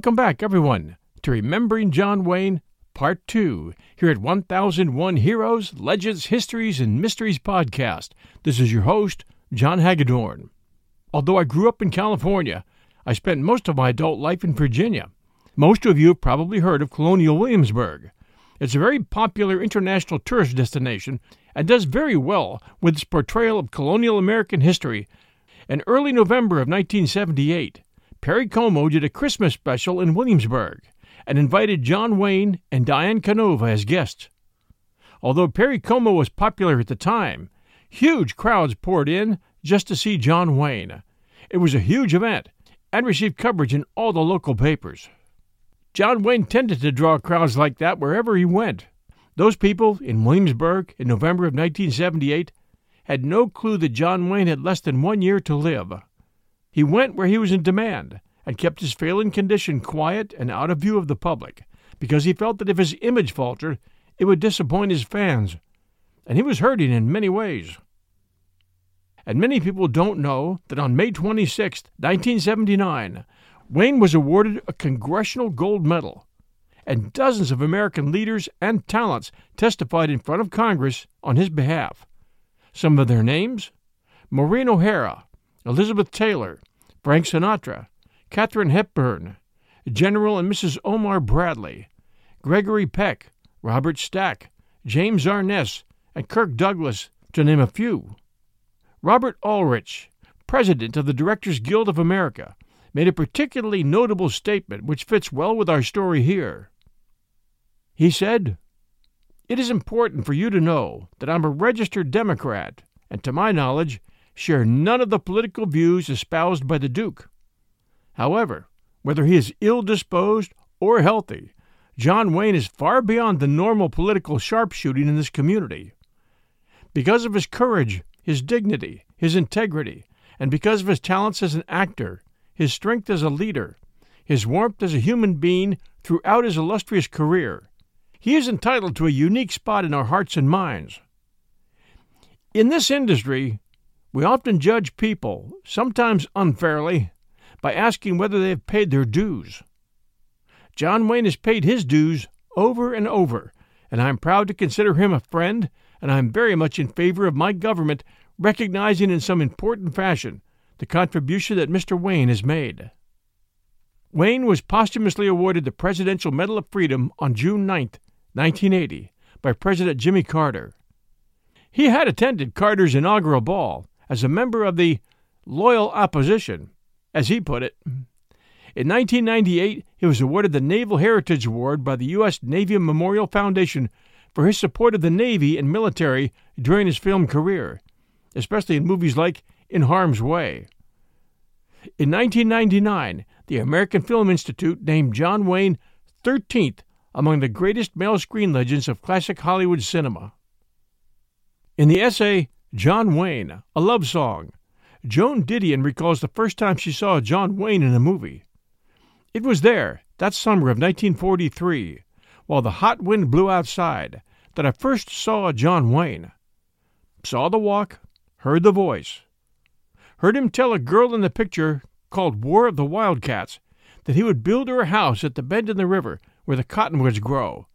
Welcome back, everyone, to Remembering John Wayne, Part 2, here at 1001 Heroes, Legends, Histories, and Mysteries podcast. This is your host, John Hagedorn. Although I grew up in California, I spent most of my adult life in Virginia. Most of you have probably heard of Colonial Williamsburg. It's a very popular international tourist destination and does very well with its portrayal of colonial American history. In early November of 1978, Perry Como did a Christmas special in Williamsburg and invited John Wayne and Diane Canova as guests. Although Perry Como was popular at the time, huge crowds poured in just to see John Wayne. It was a huge event and received coverage in all the local papers. John Wayne tended to draw crowds like that wherever he went. Those people in Williamsburg in November of 1978 had no clue that John Wayne had less than one year to live. He went where he was in demand and kept his failing condition quiet and out of view of the public because he felt that if his image faltered, it would disappoint his fans. And he was hurting in many ways. And many people don't know that on May 26, 1979, Wayne was awarded a Congressional Gold Medal, and dozens of American leaders and talents testified in front of Congress on his behalf. Some of their names Maureen O'Hara, Elizabeth Taylor, Frank Sinatra, Katharine Hepburn, General and Mrs. Omar Bradley, Gregory Peck, Robert Stack, James Arness, and Kirk Douglas, to name a few. Robert Aldrich, president of the Directors Guild of America, made a particularly notable statement which fits well with our story here. He said, It is important for you to know that I'm a registered Democrat, and to my knowledge, share none of the political views espoused by the Duke. However, whether he is ill disposed or healthy, John Wayne is far beyond the normal political sharpshooting in this community. Because of his courage, his dignity, his integrity, and because of his talents as an actor, his strength as a leader, his warmth as a human being throughout his illustrious career, he is entitled to a unique spot in our hearts and minds. In this industry, we often judge people, sometimes unfairly, by asking whether they have paid their dues. John Wayne has paid his dues over and over, and I am proud to consider him a friend, and I am very much in favor of my government recognizing in some important fashion the contribution that Mr. Wayne has made. Wayne was posthumously awarded the Presidential Medal of Freedom on June 9, 1980, by President Jimmy Carter. He had attended Carter's inaugural ball as a member of the loyal opposition, as he put it. In 1998, he was awarded the Naval Heritage Award by the U.S. Navy Memorial Foundation for his support of the Navy and military during his film career, especially in movies like In Harm's Way. In 1999, the American Film Institute named John Wayne 13th among the greatest male screen legends of classic Hollywood cinema. In the essay John Wayne, a love song. Joan Didion recalls the first time she saw John Wayne in a movie. It was there, that summer of 1943, while the hot wind blew outside, that I first saw John Wayne. Saw the walk, heard the voice. Heard him tell a girl in the picture, called War of the Wildcats, that he would build her a house at the bend in the river where the cottonwoods grow.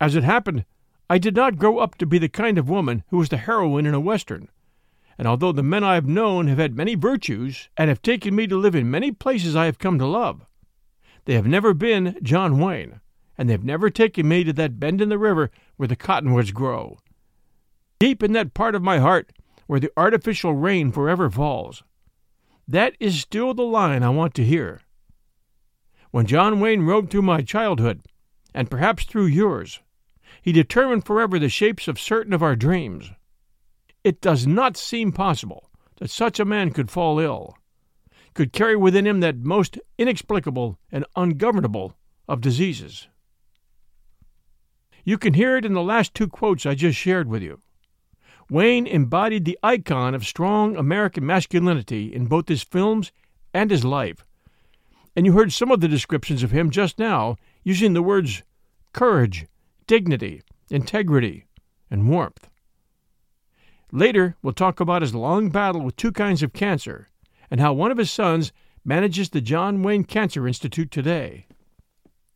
As it happened, I did not grow up to be the kind of woman who was the heroine in a Western. And although the men I have known have had many virtues and have taken me to live in many places I have come to love, they have never been John Wayne, and they have never taken me to that bend in the river where the cottonwoods grow. Deep in that part of my heart where the artificial rain forever falls. That is still the line I want to hear. When John Wayne rode through my childhood, and perhaps through yours, he determined forever the shapes of certain of our dreams. It does not seem possible that such a man could fall ill, could carry within him that most inexplicable and ungovernable of diseases. You can hear it in the last two quotes I just shared with you. Wayne embodied the icon of strong American masculinity in both his films and his life. And you heard some of the descriptions of him just now using the words courage, dignity, integrity, and warmth. Later, we'll talk about his long battle with two kinds of cancer and how one of his sons manages the John Wayne Cancer Institute today.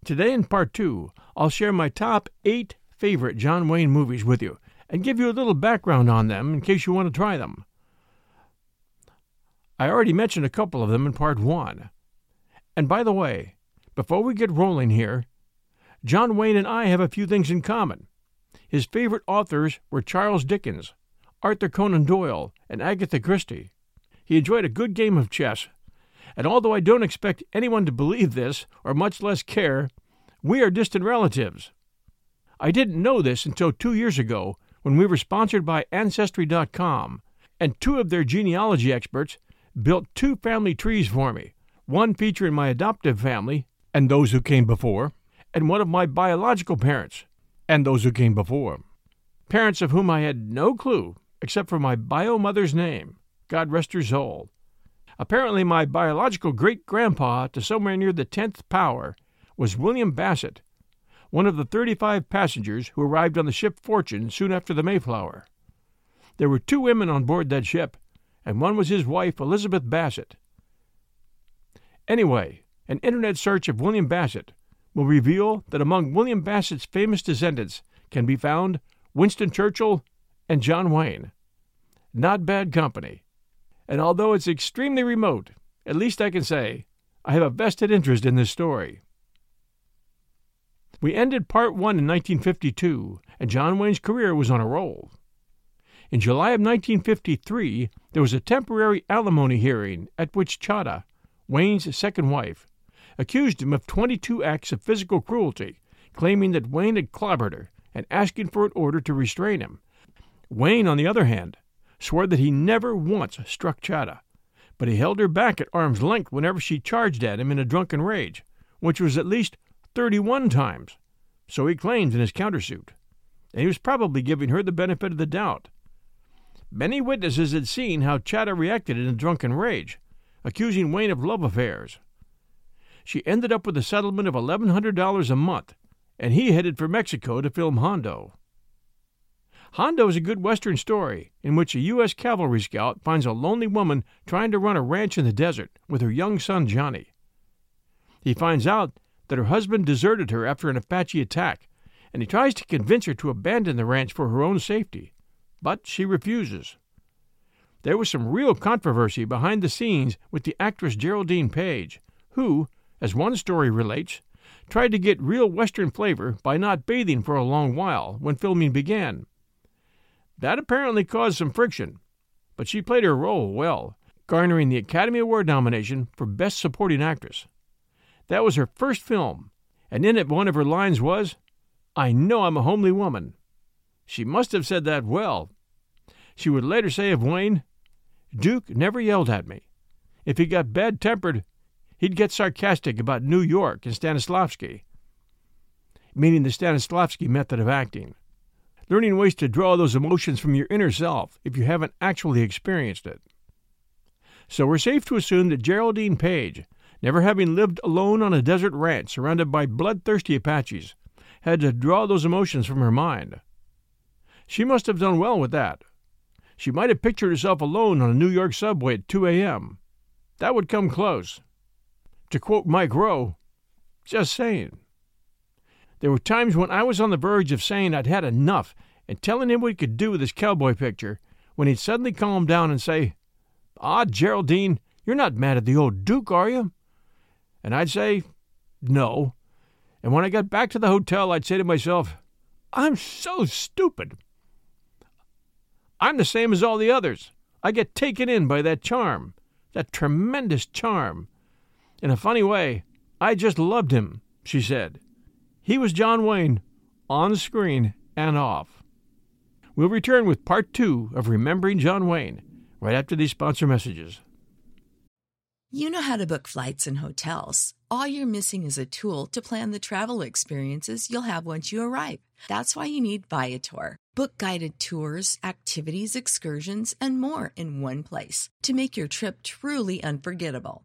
Today, in part two, I'll share my top eight favorite John Wayne movies with you and give you a little background on them in case you want to try them. I already mentioned a couple of them in part one. And by the way, before we get rolling here, John Wayne and I have a few things in common. His favorite authors were Charles Dickens, Arthur Conan Doyle, and Agatha Christie. He enjoyed a good game of chess, and although I don't expect anyone to believe this, or much less care, we are distant relatives. I didn't know this until two years ago when we were sponsored by Ancestry.com, and two of their genealogy experts built two family trees for me one featuring my adoptive family and those who came before, and one of my biological parents and those who came before. Parents of whom I had no clue except for my bio mother's name, God rest her soul. Apparently, my biological great grandpa to somewhere near the tenth power was William Bassett, one of the 35 passengers who arrived on the ship Fortune soon after the Mayflower. There were two women on board that ship, and one was his wife, Elizabeth Bassett. Anyway, an internet search of William Bassett will reveal that among William Bassett's famous descendants can be found Winston Churchill and John Wayne. Not bad company. And although it's extremely remote, at least I can say I have a vested interest in this story. We ended part one in 1952, and John Wayne's career was on a roll. In July of 1953, there was a temporary alimony hearing at which Chata, Wayne's second wife, accused him of 22 acts of physical cruelty, claiming that Wayne had clobbered her and asking for an order to restrain him. Wayne, on the other hand, swore that he never once struck Chata, but he held her back at arm's length whenever she charged at him in a drunken rage, which was at least 31 times. So he claims in his countersuit. And he was probably giving her the benefit of the doubt. Many witnesses had seen how Chata reacted in a drunken rage, accusing Wayne of love affairs. She ended up with a settlement of $1,100 a month, and he headed for Mexico to film Hondo. Hondo is a good Western story in which a U.S. cavalry scout finds a lonely woman trying to run a ranch in the desert with her young son Johnny. He finds out that her husband deserted her after an Apache attack, and he tries to convince her to abandon the ranch for her own safety but she refuses. There was some real controversy behind the scenes with the actress Geraldine Page, who, as one story relates, tried to get real Western flavor by not bathing for a long while when filming began. That apparently caused some friction, but she played her role well, garnering the Academy Award nomination for Best Supporting Actress. That was her first film, and in it one of her lines was, I know I'm a homely woman. She must have said that well. She would later say of Wayne, Duke never yelled at me. If he got bad tempered, he'd get sarcastic about New York and Stanislavski, meaning the Stanislavski method of acting. Learning ways to draw those emotions from your inner self if you haven't actually experienced it. So we're safe to assume that Geraldine Page, never having lived alone on a desert ranch surrounded by bloodthirsty Apaches, had to draw those emotions from her mind. She must have done well with that. She might have pictured herself alone on a New York subway at 2 a.m. That would come close. To quote Mike Rowe, just saying. There were times when I was on the verge of saying I'd had enough and telling him what he could do with his cowboy picture, when he'd suddenly calm down and say, Ah, Geraldine, you're not mad at the old Duke, are you? And I'd say, No. And when I got back to the hotel, I'd say to myself, I'm so stupid. I'm the same as all the others. I get taken in by that charm, that tremendous charm. In a funny way, I just loved him, she said. He was John Wayne, on screen and off. We'll return with part two of Remembering John Wayne right after these sponsor messages. You know how to book flights and hotels. All you're missing is a tool to plan the travel experiences you'll have once you arrive. That's why you need Viator. Book guided tours, activities, excursions, and more in one place to make your trip truly unforgettable.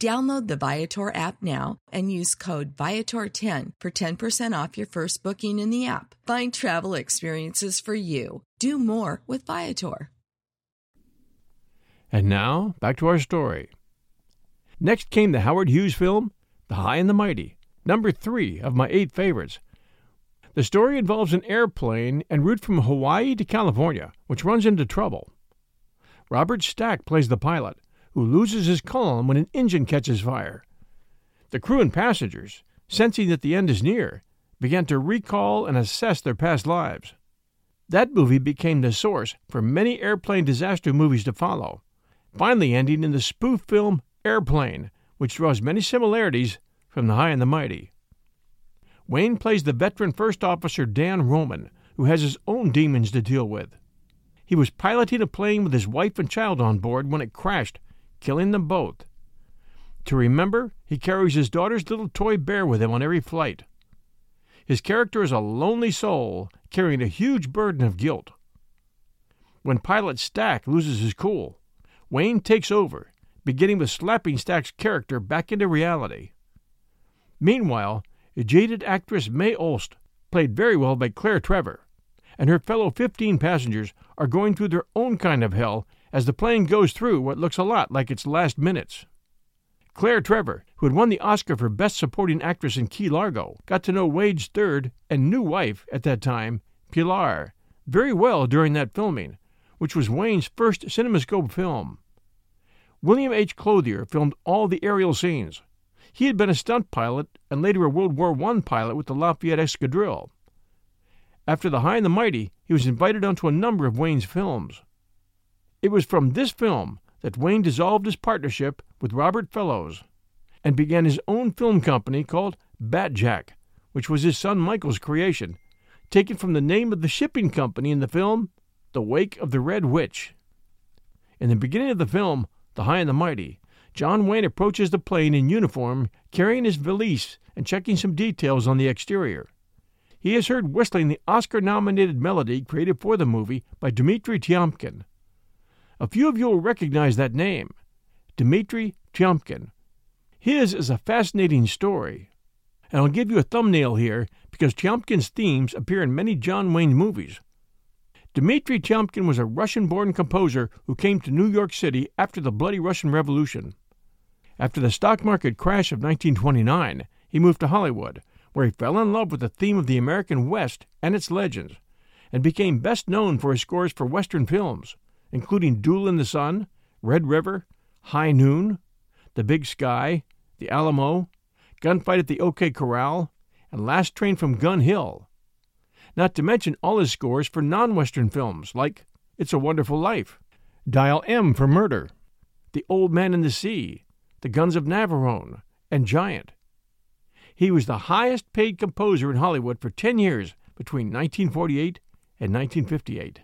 Download the Viator app now and use code Viator10 for 10% off your first booking in the app. Find travel experiences for you. Do more with Viator. And now, back to our story. Next came the Howard Hughes film, The High and the Mighty, number three of my eight favorites. The story involves an airplane en route from Hawaii to California, which runs into trouble. Robert Stack plays the pilot, who loses his calm when an engine catches fire. The crew and passengers, sensing that the end is near, began to recall and assess their past lives. That movie became the source for many airplane disaster movies to follow, finally ending in the spoof film Airplane, which draws many similarities from The High and the Mighty. Wayne plays the veteran first officer Dan Roman, who has his own demons to deal with. He was piloting a plane with his wife and child on board when it crashed, killing them both. To remember, he carries his daughter's little toy bear with him on every flight. His character is a lonely soul carrying a huge burden of guilt. When pilot Stack loses his cool, Wayne takes over, beginning with slapping Stack's character back into reality. Meanwhile, jaded actress May Holst, played very well by Claire Trevor, and her fellow 15 passengers are going through their own kind of hell as the plane goes through what looks a lot like its last minutes. Claire Trevor, who had won the Oscar for Best Supporting Actress in Key Largo, got to know Wayne's third and new wife at that time, Pilar, very well during that filming, which was Wayne's first CinemaScope film. William H. Clothier filmed all the aerial scenes. He had been a stunt pilot and later a World War I pilot with the Lafayette Escadrille. After The High and the Mighty, he was invited onto a number of Wayne's films. It was from this film that Wayne dissolved his partnership with Robert Fellows and began his own film company called Batjac, which was his son Michael's creation, taken from the name of the shipping company in the film The Wake of the Red Witch. In the beginning of the film, The High and the Mighty, John Wayne approaches the plane in uniform, carrying his valise and checking some details on the exterior. He is heard whistling the Oscar nominated melody created for the movie by Dmitri Tiomkin. A few of you will recognize that name Dmitri Tiomkin. His is a fascinating story, and I'll give you a thumbnail here because Tiomkin's themes appear in many John Wayne movies. Dmitri Tiomkin was a Russian born composer who came to New York City after the Bloody Russian Revolution. After the stock market crash of 1929, he moved to Hollywood, where he fell in love with the theme of the American West and its legends, and became best known for his scores for Western films including Duel in the Sun, Red River, High Noon, The Big Sky, The Alamo, Gunfight at the OK Corral, and Last Train from Gun Hill. Not to mention all his scores for non Western films like It's a Wonderful Life, Dial M for Murder, The Old Man in the Sea, The Guns of Navarone, and Giant. He was the highest paid composer in Hollywood for 10 years between 1948 and 1958.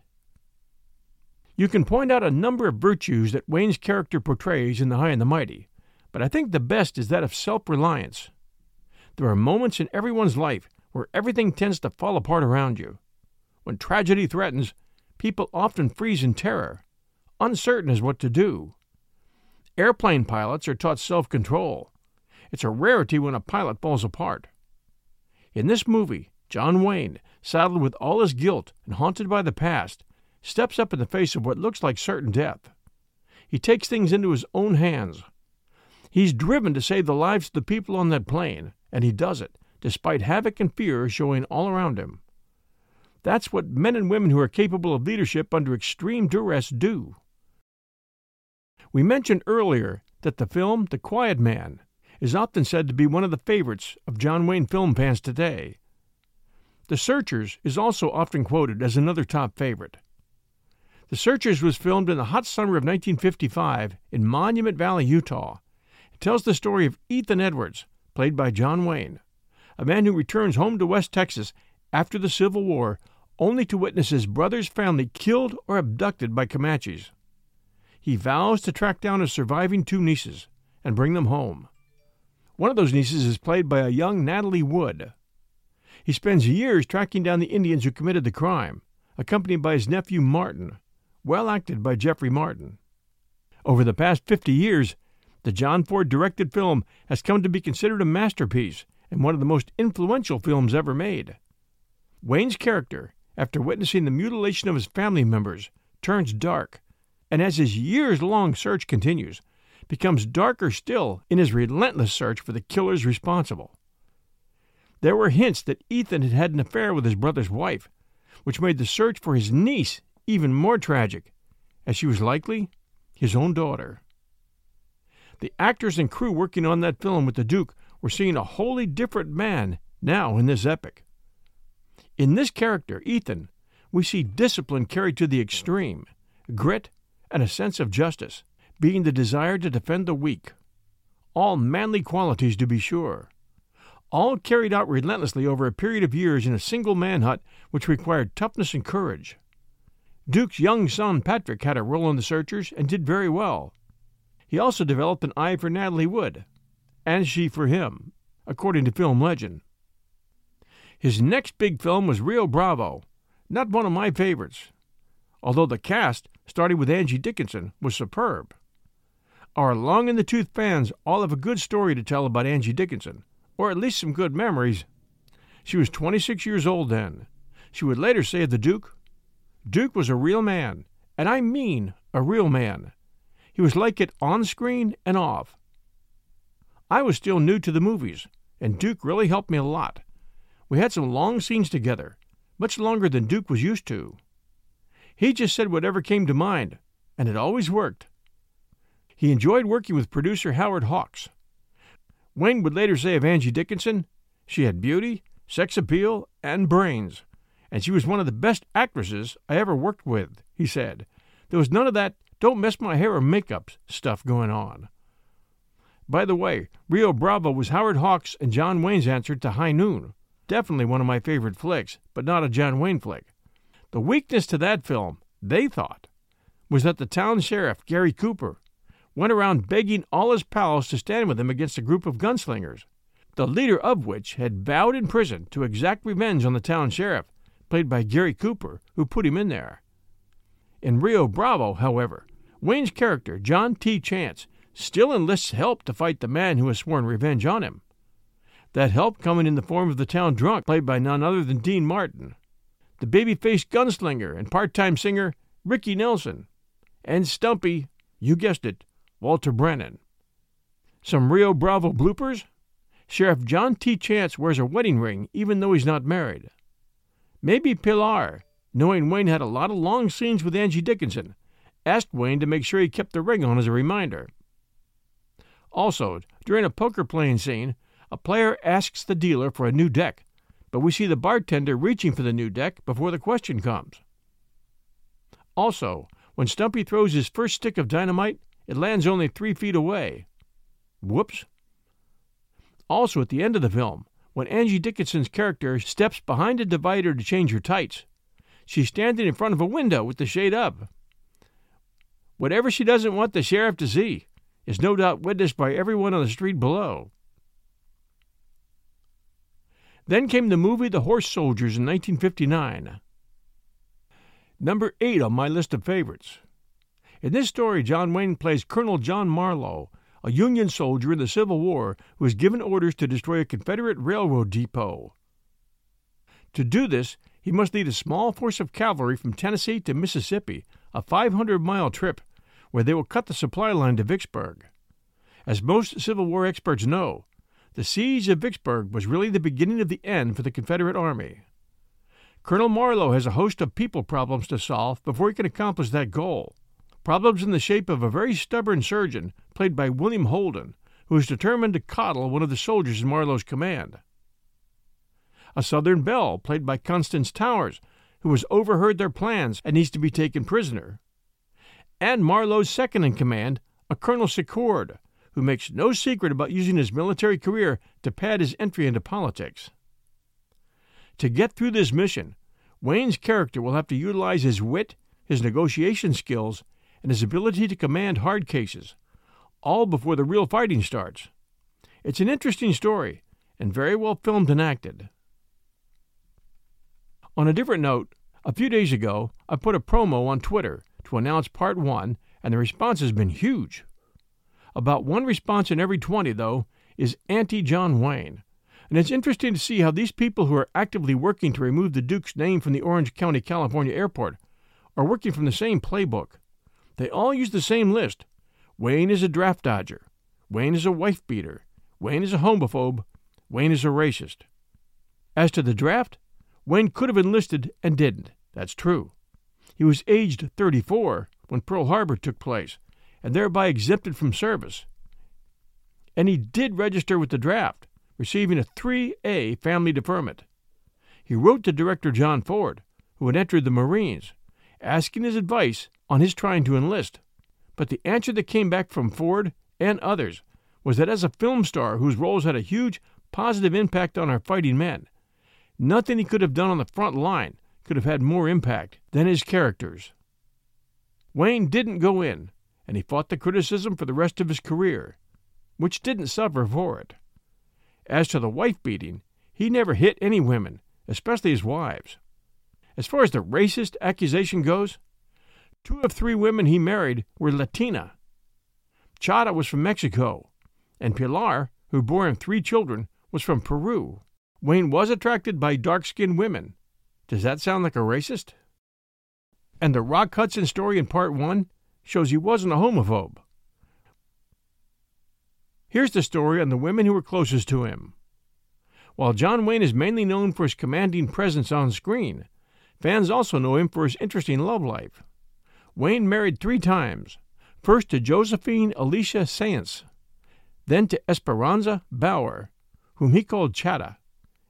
You can point out a number of virtues that Wayne's character portrays in The High and the Mighty, but I think the best is that of self reliance. There are moments in everyone's life where everything tends to fall apart around you. When tragedy threatens, people often freeze in terror, uncertain as what to do. Airplane pilots are taught self control. It's a rarity when a pilot falls apart. In this movie, John Wayne, saddled with all his guilt and haunted by the past, steps up in the face of what looks like certain death. He takes things into his own hands. He's driven to save the lives of the people on that plane, and he does it, despite havoc and fear showing all around him. That's what men and women who are capable of leadership under extreme duress do. We mentioned earlier that the film The Quiet Man is often said to be one of the favorites of John Wayne film fans today. The Searchers is also often quoted as another top favorite. The Searchers was filmed in the hot summer of 1955 in Monument Valley, Utah. It tells the story of Ethan Edwards, played by John Wayne, a man who returns home to West Texas after the Civil War only to witness his brother's family killed or abducted by Comanches. He vows to track down his surviving two nieces and bring them home. One of those nieces is played by a young Natalie Wood. He spends years tracking down the Indians who committed the crime, accompanied by his nephew Martin, well acted by Jeffrey Martin. Over the past 50 years, the John Ford directed film has come to be considered a masterpiece and one of the most influential films ever made. Wayne's character, after witnessing the mutilation of his family members, turns dark, and as his years long search continues, becomes darker still in his relentless search for the killers responsible. There were hints that Ethan had had an affair with his brother's wife, which made the search for his niece even more tragic, as she was likely his own daughter. The actors and crew working on that film with the Duke were seeing a wholly different man now in this epic. In this character, Ethan, we see discipline carried to the extreme, grit, and a sense of justice, being the desire to defend the weak. All manly qualities, to be sure. All carried out relentlessly over a period of years in a single man hut which required toughness and courage. Duke's young son Patrick had a role in The Searchers and did very well. He also developed an eye for Natalie Wood, and she for him, according to film legend. His next big film was Rio Bravo, not one of my favorites, although the cast, starting with Angie Dickinson, was superb. Our long in the tooth fans all have a good story to tell about Angie Dickinson, or at least some good memories. She was 26 years old then. She would later say of the Duke, Duke was a real man, and I mean a real man. He was like it on screen and off. I was still new to the movies, and Duke really helped me a lot. We had some long scenes together, much longer than Duke was used to. He just said whatever came to mind, and it always worked. He enjoyed working with producer Howard Hawks. Wayne would later say of Angie Dickinson, she had beauty, sex appeal, and brains, and she was one of the best actresses I ever worked with, he said. There was none of that don't mess my hair or makeup stuff going on. By the way, Rio Bravo was Howard Hawks and John Wayne's answer to High Noon. Definitely one of my favorite flicks, but not a John Wayne flick. The weakness to that film, they thought, was that the town sheriff, Gary Cooper, went around begging all his pals to stand with him against a group of gunslingers, the leader of which had vowed in prison to exact revenge on the town sheriff, played by Gary Cooper, who put him in there. In Rio Bravo, however, Wayne's character, John T. Chance, still enlists help to fight the man who has sworn revenge on him. That help coming in the form of the town drunk, played by none other than Dean Martin, the baby faced gunslinger and part time singer Ricky Nelson, and Stumpy, you guessed it, Walter Brennan. Some Rio Bravo bloopers? Sheriff John T. Chance wears a wedding ring even though he's not married. Maybe Pilar, knowing Wayne had a lot of long scenes with Angie Dickinson, asked Wayne to make sure he kept the ring on as a reminder. Also, during a poker playing scene, a player asks the dealer for a new deck, but we see the bartender reaching for the new deck before the question comes. Also, when Stumpy throws his first stick of dynamite, it lands only three feet away. Whoops. Also, at the end of the film, when Angie Dickinson's character steps behind a divider to change her tights, she's standing in front of a window with the shade up. Whatever she doesn't want the sheriff to see is no doubt witnessed by everyone on the street below. Then came the movie The Horse Soldiers in 1959. Number 8 on my list of favorites. In this story, John Wayne plays Colonel John Marlowe, a Union soldier in the Civil War who was given orders to destroy a Confederate railroad depot. To do this, he must lead a small force of cavalry from Tennessee to Mississippi, a 500 mile trip where they will cut the supply line to Vicksburg. As most Civil War experts know, the siege of Vicksburg was really the beginning of the end for the Confederate Army. Colonel Marlowe has a host of people problems to solve before he can accomplish that goal problems in the shape of a very stubborn surgeon, played by William Holden, who is determined to coddle one of the soldiers in Marlowe's command. A Southern belle, played by Constance Towers, who has overheard their plans and needs to be taken prisoner. And Marlowe's second in command, a Colonel Secord, who makes no secret about using his military career to pad his entry into politics. To get through this mission, Wayne's character will have to utilize his wit, his negotiation skills, and his ability to command hard cases, all before the real fighting starts. It's an interesting story, and very well filmed and acted. On a different note, a few days ago, I put a promo on Twitter to announce part one, and the response has been huge. About one response in every 20, though, is anti John Wayne. And it's interesting to see how these people who are actively working to remove the Duke's name from the Orange County, California airport are working from the same playbook. They all use the same list. Wayne is a draft dodger. Wayne is a wife beater. Wayne is a homophobe. Wayne is a racist. As to the draft, Wayne could have enlisted and didn't. That's true. He was aged 34 when Pearl Harbor took place, and thereby exempted from service. And he did register with the draft, receiving a 3A family deferment. He wrote to Director John Ford, who had entered the Marines, asking his advice on his trying to enlist. But the answer that came back from Ford and others was that as a film star whose roles had a huge positive impact on our fighting men, nothing he could have done on the front line could have had more impact than his characters. Wayne didn't go in, and he fought the criticism for the rest of his career, which didn't suffer for it. As to the wife beating, he never hit any women, especially his wives. As far as the racist accusation goes, two of three women he married were Latina. Chata was from Mexico, and Pilar, who bore him three children, was from Peru. Wayne was attracted by dark skinned women. Does that sound like a racist? And the Rock Hudson story in part one shows he wasn't a homophobe. Here's the story on the women who were closest to him. While John Wayne is mainly known for his commanding presence on screen, fans also know him for his interesting love life. Wayne married three times first to Josephine Alicia Saenz, then to Esperanza Bauer, whom he called Chata,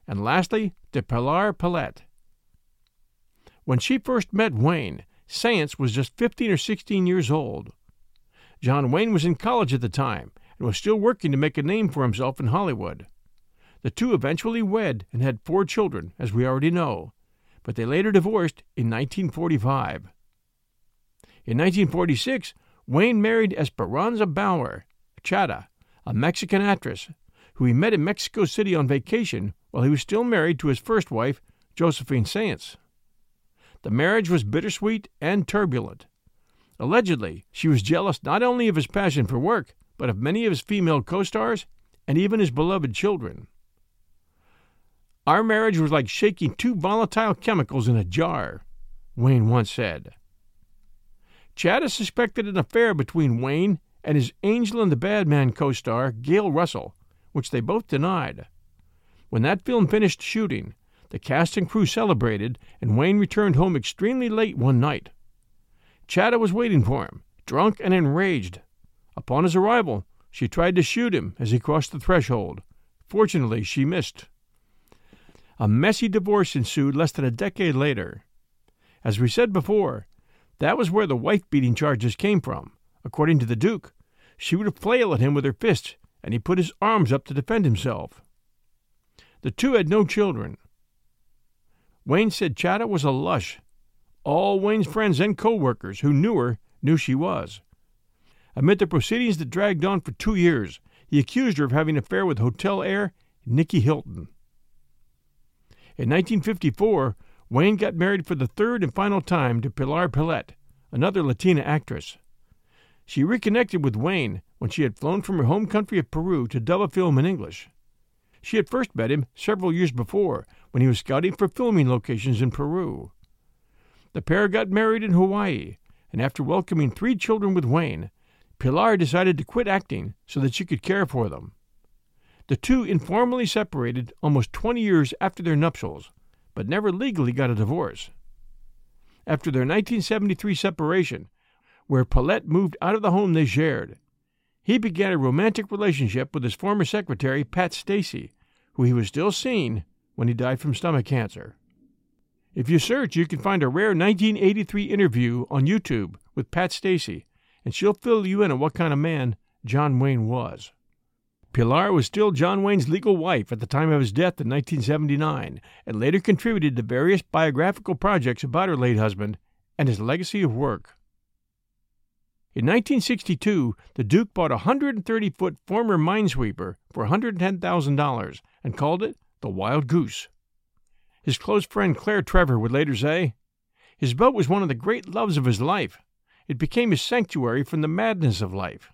and lastly to Pilar Palet. When she first met Wayne, Saenz was just 15 or 16 years old. John Wayne was in college at the time and was still working to make a name for himself in Hollywood. The two eventually wed and had four children, as we already know, but they later divorced in 1945. In 1946, Wayne married Esperanza Bauer, Chata, a Mexican actress, who he met in Mexico City on vacation while he was still married to his first wife, Josephine Saenz. The marriage was bittersweet and turbulent. Allegedly, she was jealous not only of his passion for work, but of many of his female co stars and even his beloved children. Our marriage was like shaking two volatile chemicals in a jar, Wayne once said. Chata suspected an affair between Wayne and his Angel and the Bad Man co star, Gail Russell, which they both denied. When that film finished shooting, the cast and crew celebrated, and Wayne returned home extremely late one night. Chata was waiting for him, drunk and enraged. Upon his arrival, she tried to shoot him as he crossed the threshold. Fortunately, she missed. A messy divorce ensued less than a decade later. As we said before, that was where the wife beating charges came from. According to the Duke, she would flail at him with her fists, and he put his arms up to defend himself. The two had no children. Wayne said Chata was a lush. All Wayne's friends and co workers who knew her knew she was. Amid the proceedings that dragged on for two years, he accused her of having an affair with hotel heir Nicky Hilton. In 1954, Wayne got married for the third and final time to Pilar Palet, another Latina actress. She reconnected with Wayne when she had flown from her home country of Peru to dub a film in English. She had first met him several years before when he was scouting for filming locations in Peru. The pair got married in Hawaii, and after welcoming three children with Wayne, Pilar decided to quit acting so that she could care for them. The two informally separated almost 20 years after their nuptials, but never legally got a divorce. After their 1973 separation, where Palet moved out of the home they shared, he began a romantic relationship with his former secretary, Pat Stacy, who he was still seeing when he died from stomach cancer. If you search, you can find a rare 1983 interview on YouTube with Pat Stacy, and she'll fill you in on what kind of man John Wayne was. Pilar was still John Wayne's legal wife at the time of his death in 1979 and later contributed to various biographical projects about her late husband and his legacy of work. In 1962, the Duke bought a 130 foot former minesweeper for $110,000 and called it the Wild Goose. His close friend Claire Trevor would later say, His boat was one of the great loves of his life. It became his sanctuary from the madness of life.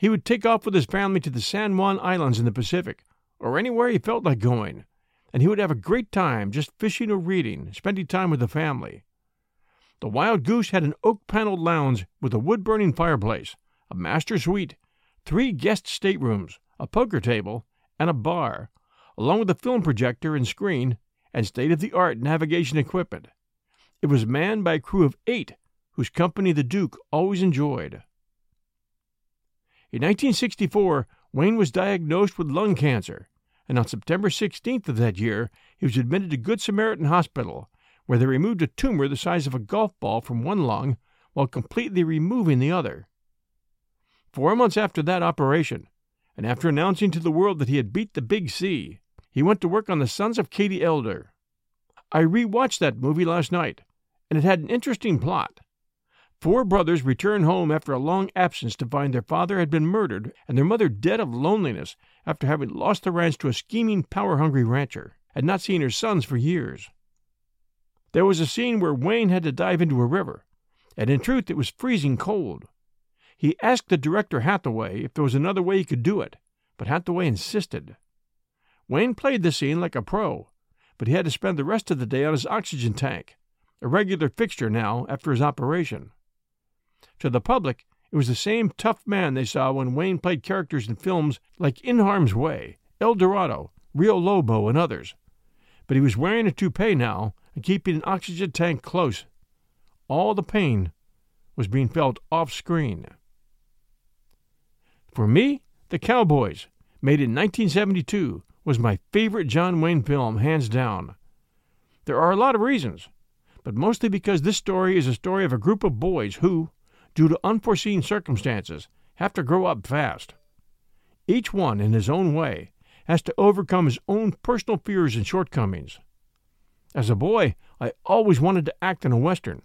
He would take off with his family to the San Juan Islands in the Pacific, or anywhere he felt like going, and he would have a great time just fishing or reading, spending time with the family. The Wild Goose had an oak paneled lounge with a wood burning fireplace, a master suite, three guest staterooms, a poker table, and a bar, along with a film projector and screen and state of the art navigation equipment. It was manned by a crew of eight, whose company the Duke always enjoyed. In 1964, Wayne was diagnosed with lung cancer, and on September 16th of that year, he was admitted to Good Samaritan Hospital where they removed a tumor the size of a golf ball from one lung while completely removing the other. Four months after that operation, and after announcing to the world that he had beat the Big C, he went to work on The Sons of Katie Elder. I rewatched that movie last night, and it had an interesting plot. Four brothers return home after a long absence to find their father had been murdered and their mother dead of loneliness after having lost the ranch to a scheming, power hungry rancher and not seen her sons for years. There was a scene where Wayne had to dive into a river, and in truth it was freezing cold. He asked the director Hathaway if there was another way he could do it, but Hathaway insisted. Wayne played the scene like a pro, but he had to spend the rest of the day on his oxygen tank, a regular fixture now after his operation. To the public, it was the same tough man they saw when Wayne played characters in films like In Harm's Way, El Dorado, Rio Lobo, and others. But he was wearing a toupee now and keeping an oxygen tank close. All the pain was being felt off screen. For me, The Cowboys, made in 1972, was my favorite John Wayne film, hands down. There are a lot of reasons, but mostly because this story is a story of a group of boys who, due to unforeseen circumstances, have to grow up fast. Each one, in his own way, has to overcome his own personal fears and shortcomings. As a boy, I always wanted to act in a Western.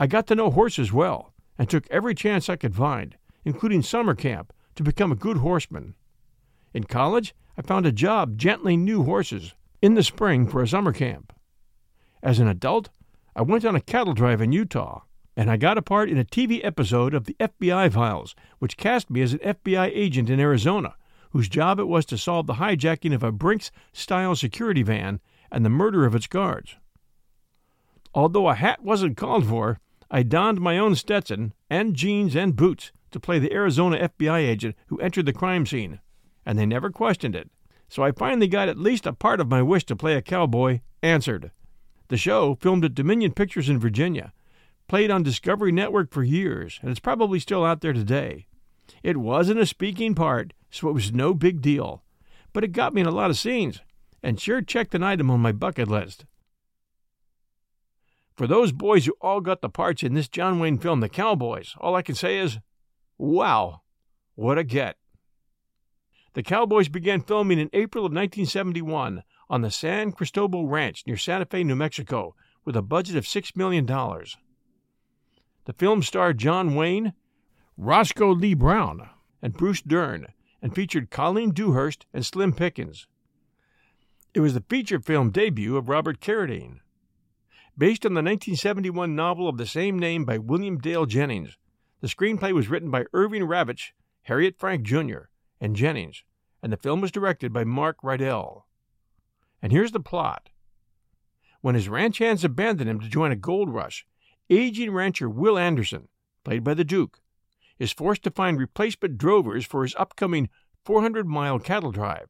I got to know horses well and took every chance I could find, including summer camp, to become a good horseman. In college, I found a job gently new horses in the spring for a summer camp. As an adult, I went on a cattle drive in Utah, and I got a part in a TV episode of the FBI Files, which cast me as an FBI agent in Arizona, whose job it was to solve the hijacking of a Brinks style security van and the murder of its guards. Although a hat wasn't called for, I donned my own Stetson and jeans and boots to play the Arizona FBI agent who entered the crime scene, and they never questioned it. So I finally got at least a part of my wish to play a cowboy answered. The show, filmed at Dominion Pictures in Virginia, played on Discovery Network for years, and it's probably still out there today. It wasn't a speaking part, so it was no big deal, but it got me in a lot of scenes, and sure checked an item on my bucket list. For those boys who all got the parts in this John Wayne film, The Cowboys, all I can say is, wow, what a get. The Cowboys began filming in April of 1971 on the San Cristobal Ranch near Santa Fe, New Mexico, with a budget of $6 million. The film starred John Wayne, Roscoe Lee Browne, and Bruce Dern, and featured Colleen Dewhurst and Slim Pickens. It was the feature film debut of Robert Carradine. Based on the 1971 novel of the same name by William Dale Jennings, the screenplay was written by Irving Ravetch, Harriet Frank Jr., and Jennings, and the film was directed by Mark Rydell. And here's the plot. When his ranch hands abandon him to join a gold rush, aging rancher Will Anderson, played by the Duke, is forced to find replacement drovers for his upcoming 400 mile cattle drive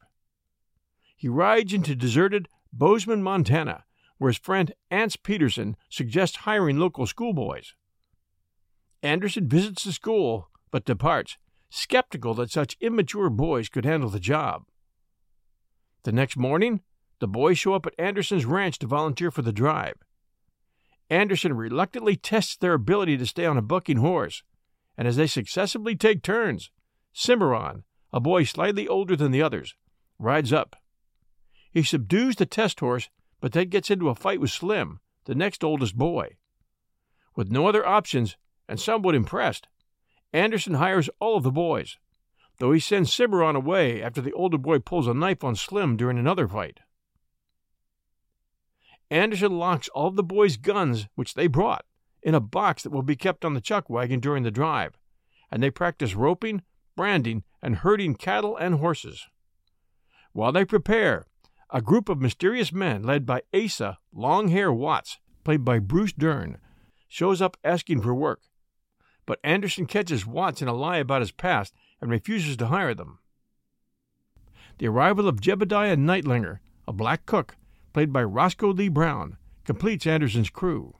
he rides into deserted Bozeman, Montana, where his friend Ance Peterson suggests hiring local schoolboys. Anderson visits the school, but departs, skeptical that such immature boys could handle the job. The next morning, the boys show up at Anderson's ranch to volunteer for the drive. Anderson reluctantly tests their ability to stay on a bucking horse, and as they successively take turns, Cimarron, a boy slightly older than the others, rides up. He subdues the test horse, but then gets into a fight with Slim, the next oldest boy. With no other options, and somewhat impressed, Anderson hires all of the boys, though he sends Cimarron away after the older boy pulls a knife on Slim during another fight. Anderson locks all of the boys' guns, which they brought, in a box that will be kept on the chuck wagon during the drive, and they practice roping, branding, and herding cattle and horses. While they prepare, a group of mysterious men led by Asa Longhair Watts, played by Bruce Dern, shows up asking for work. But Anderson catches Watts in a lie about his past and refuses to hire them. The arrival of Jebediah Nightlinger, a black cook, played by Roscoe Lee Browne, completes Anderson's crew.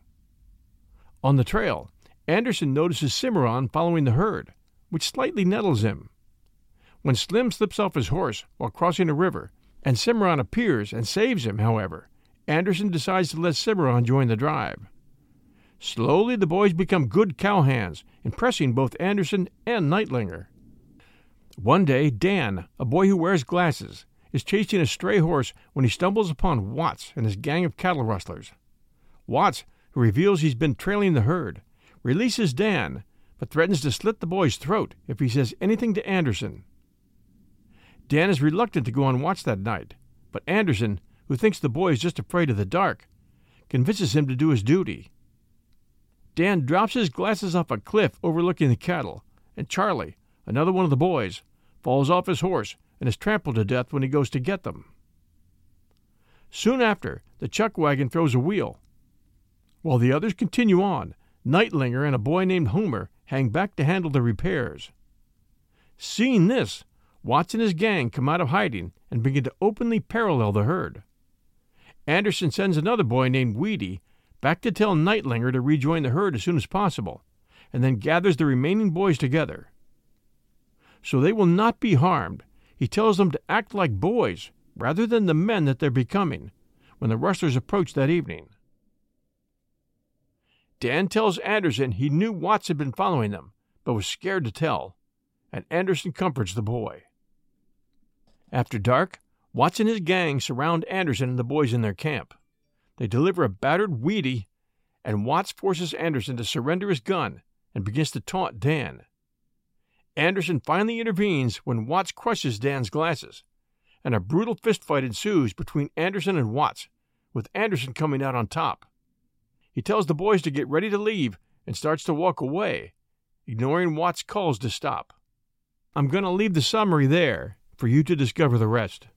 On the trail, Anderson notices Cimarron following the herd, which slightly nettles him. When Slim slips off his horse while crossing a river, and Cimarron appears and saves him, however, Anderson decides to let Cimarron join the drive. Slowly, the boys become good cowhands, impressing both Anderson and Nightlinger. One day, Dan, a boy who wears glasses, is chasing a stray horse when he stumbles upon Watts and his gang of cattle rustlers. Watts, who reveals he's been trailing the herd, releases Dan, but threatens to slit the boy's throat if he says anything to Anderson. Dan is reluctant to go on watch that night, but Anderson, who thinks the boy is just afraid of the dark, convinces him to do his duty. Dan drops his glasses off a cliff overlooking the cattle, and Charlie, another one of the boys, falls off his horse and is trampled to death when he goes to get them. Soon after, the chuck wagon throws a wheel. While the others continue on, Nightlinger and a boy named Homer hang back to handle the repairs. Seeing this, Watts and his gang come out of hiding and begin to openly parallel the herd. Anderson sends another boy named Weedy back to tell Nightlinger to rejoin the herd as soon as possible, and then gathers the remaining boys together. So they will not be harmed, he tells them to act like boys rather than the men that they're becoming when the rustlers approach that evening. Dan tells Anderson he knew Watts had been following them, but was scared to tell, and Anderson comforts the boy. After dark, Watts and his gang surround Anderson and the boys in their camp. They deliver a battered Weedy, and Watts forces Anderson to surrender his gun and begins to taunt Dan. Anderson finally intervenes when Watts crushes Dan's glasses, and a brutal fistfight ensues between Anderson and Watts, with Anderson coming out on top. He tells the boys to get ready to leave and starts to walk away, ignoring Watts' calls to stop. I'm going to leave the summary there for you to discover the rest.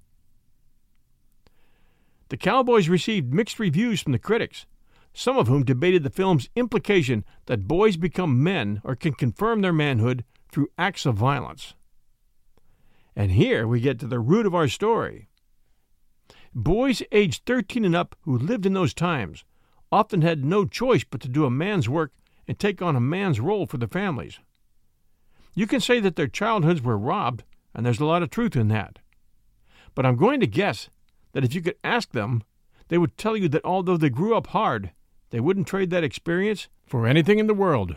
The Cowboys received mixed reviews from the critics, some of whom debated the film's implication that boys become men or can confirm their manhood through acts of violence. And here we get to the root of our story. Boys aged 13 and up who lived in those times often had no choice but to do a man's work and take on a man's role for their families. You can say that their childhoods were robbed, and there's a lot of truth in that. But I'm going to guess that if you could ask them, they would tell you that although they grew up hard, they wouldn't trade that experience for anything in the world.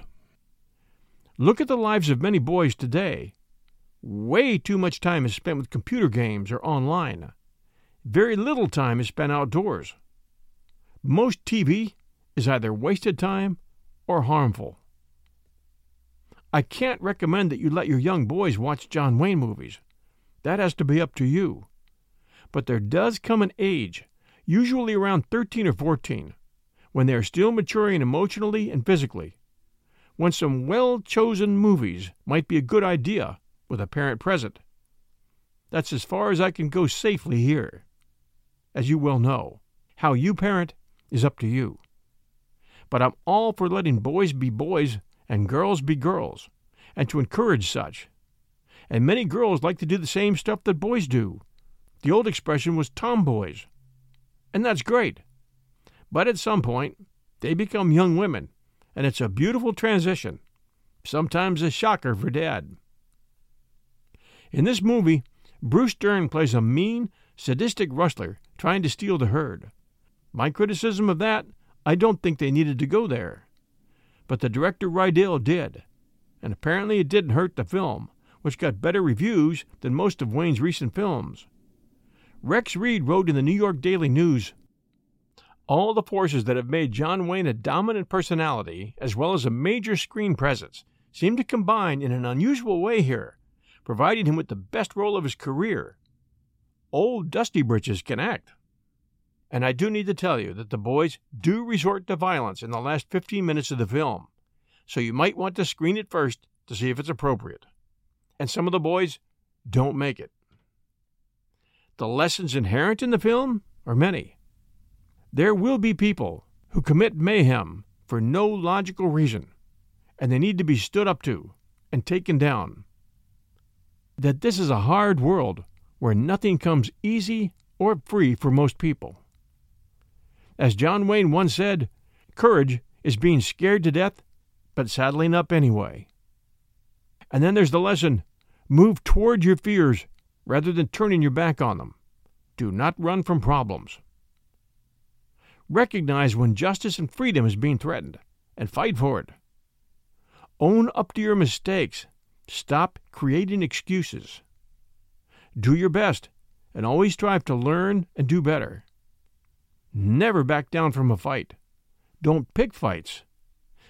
Look at the lives of many boys today. Way too much time is spent with computer games or online. Very little time is spent outdoors. Most TV is either wasted time or harmful. I can't recommend that you let your young boys watch John Wayne movies. That has to be up to you. But there does come an age, usually around 13 or 14, when they are still maturing emotionally and physically, when some well chosen movies might be a good idea with a parent present. That's as far as I can go safely here. As you well know, how you parent is up to you. But I'm all for letting boys be boys and girls be girls, and to encourage such. And many girls like to do the same stuff that boys do. The old expression was tomboys. And that's great. But at some point, they become young women and it's a beautiful transition, sometimes a shocker for Dad. In this movie, Bruce Dern plays a mean, sadistic rustler trying to steal the herd. My criticism of that, I don't think they needed to go there. But the director Rydell did, and apparently it didn't hurt the film, which got better reviews than most of Wayne's recent films. Rex Reed wrote in the New York Daily News All the forces that have made John Wayne a dominant personality, as well as a major screen presence, seem to combine in an unusual way here, providing him with the best role of his career. Old Dusty Britches can act. And I do need to tell you that the boys do resort to violence in the last 15 minutes of the film, so you might want to screen it first to see if it's appropriate. And some of the boys don't make it. The lessons inherent in the film are many. There will be people who commit mayhem for no logical reason, and they need to be stood up to and taken down. That this is a hard world where nothing comes easy or free for most people. As John Wayne once said, courage is being scared to death, but saddling up anyway. And then there's the lesson move toward your fears rather than turning your back on them. Do not run from problems. Recognize when justice and freedom is being threatened and fight for it. Own up to your mistakes. Stop creating excuses. Do your best and always strive to learn and do better. Never back down from a fight. Don't pick fights.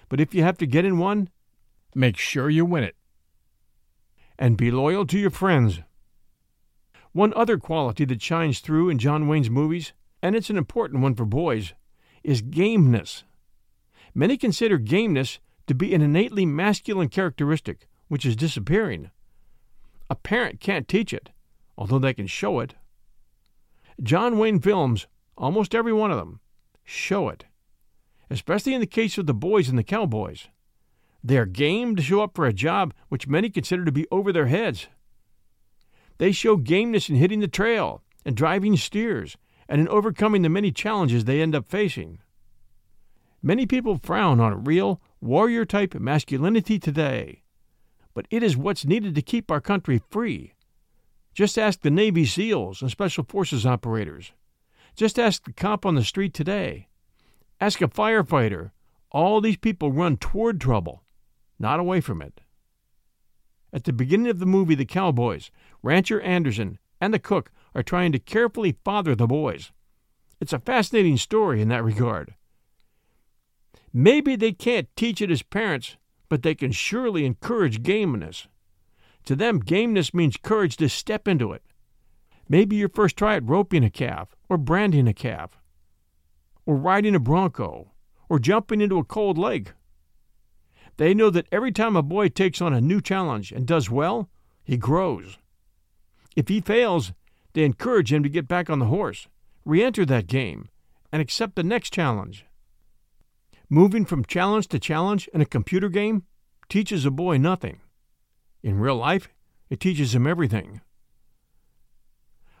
But if you have to get in one, make sure you win it. And be loyal to your friends. One other quality that shines through in John Wayne's movies, and it's an important one for boys, is gameness. Many consider gameness to be an innately masculine characteristic, which is disappearing. A parent can't teach it, although they can show it. John Wayne films almost every one of them, show it, especially in the case of the boys and the cowboys. They are game to show up for a job which many consider to be over their heads. They show gameness in hitting the trail and driving steers and in overcoming the many challenges they end up facing. Many people frown on real warrior type masculinity today, but it is what's needed to keep our country free. Just ask the Navy SEALs and Special Forces operators. Just ask the cop on the street today. Ask a firefighter. All these people run toward trouble, not away from it. At the beginning of the movie The Cowboys, Rancher Anderson and the cook are trying to carefully father the boys. It's a fascinating story in that regard. Maybe they can't teach it as parents, but they can surely encourage gameness. To them, gameness means courage to step into it, Maybe your first try at roping a calf, or branding a calf, or riding a bronco, or jumping into a cold lake. They know that every time a boy takes on a new challenge and does well, he grows. If he fails, they encourage him to get back on the horse, re enter that game, and accept the next challenge. Moving from challenge to challenge in a computer game teaches a boy nothing. In real life, it teaches him everything.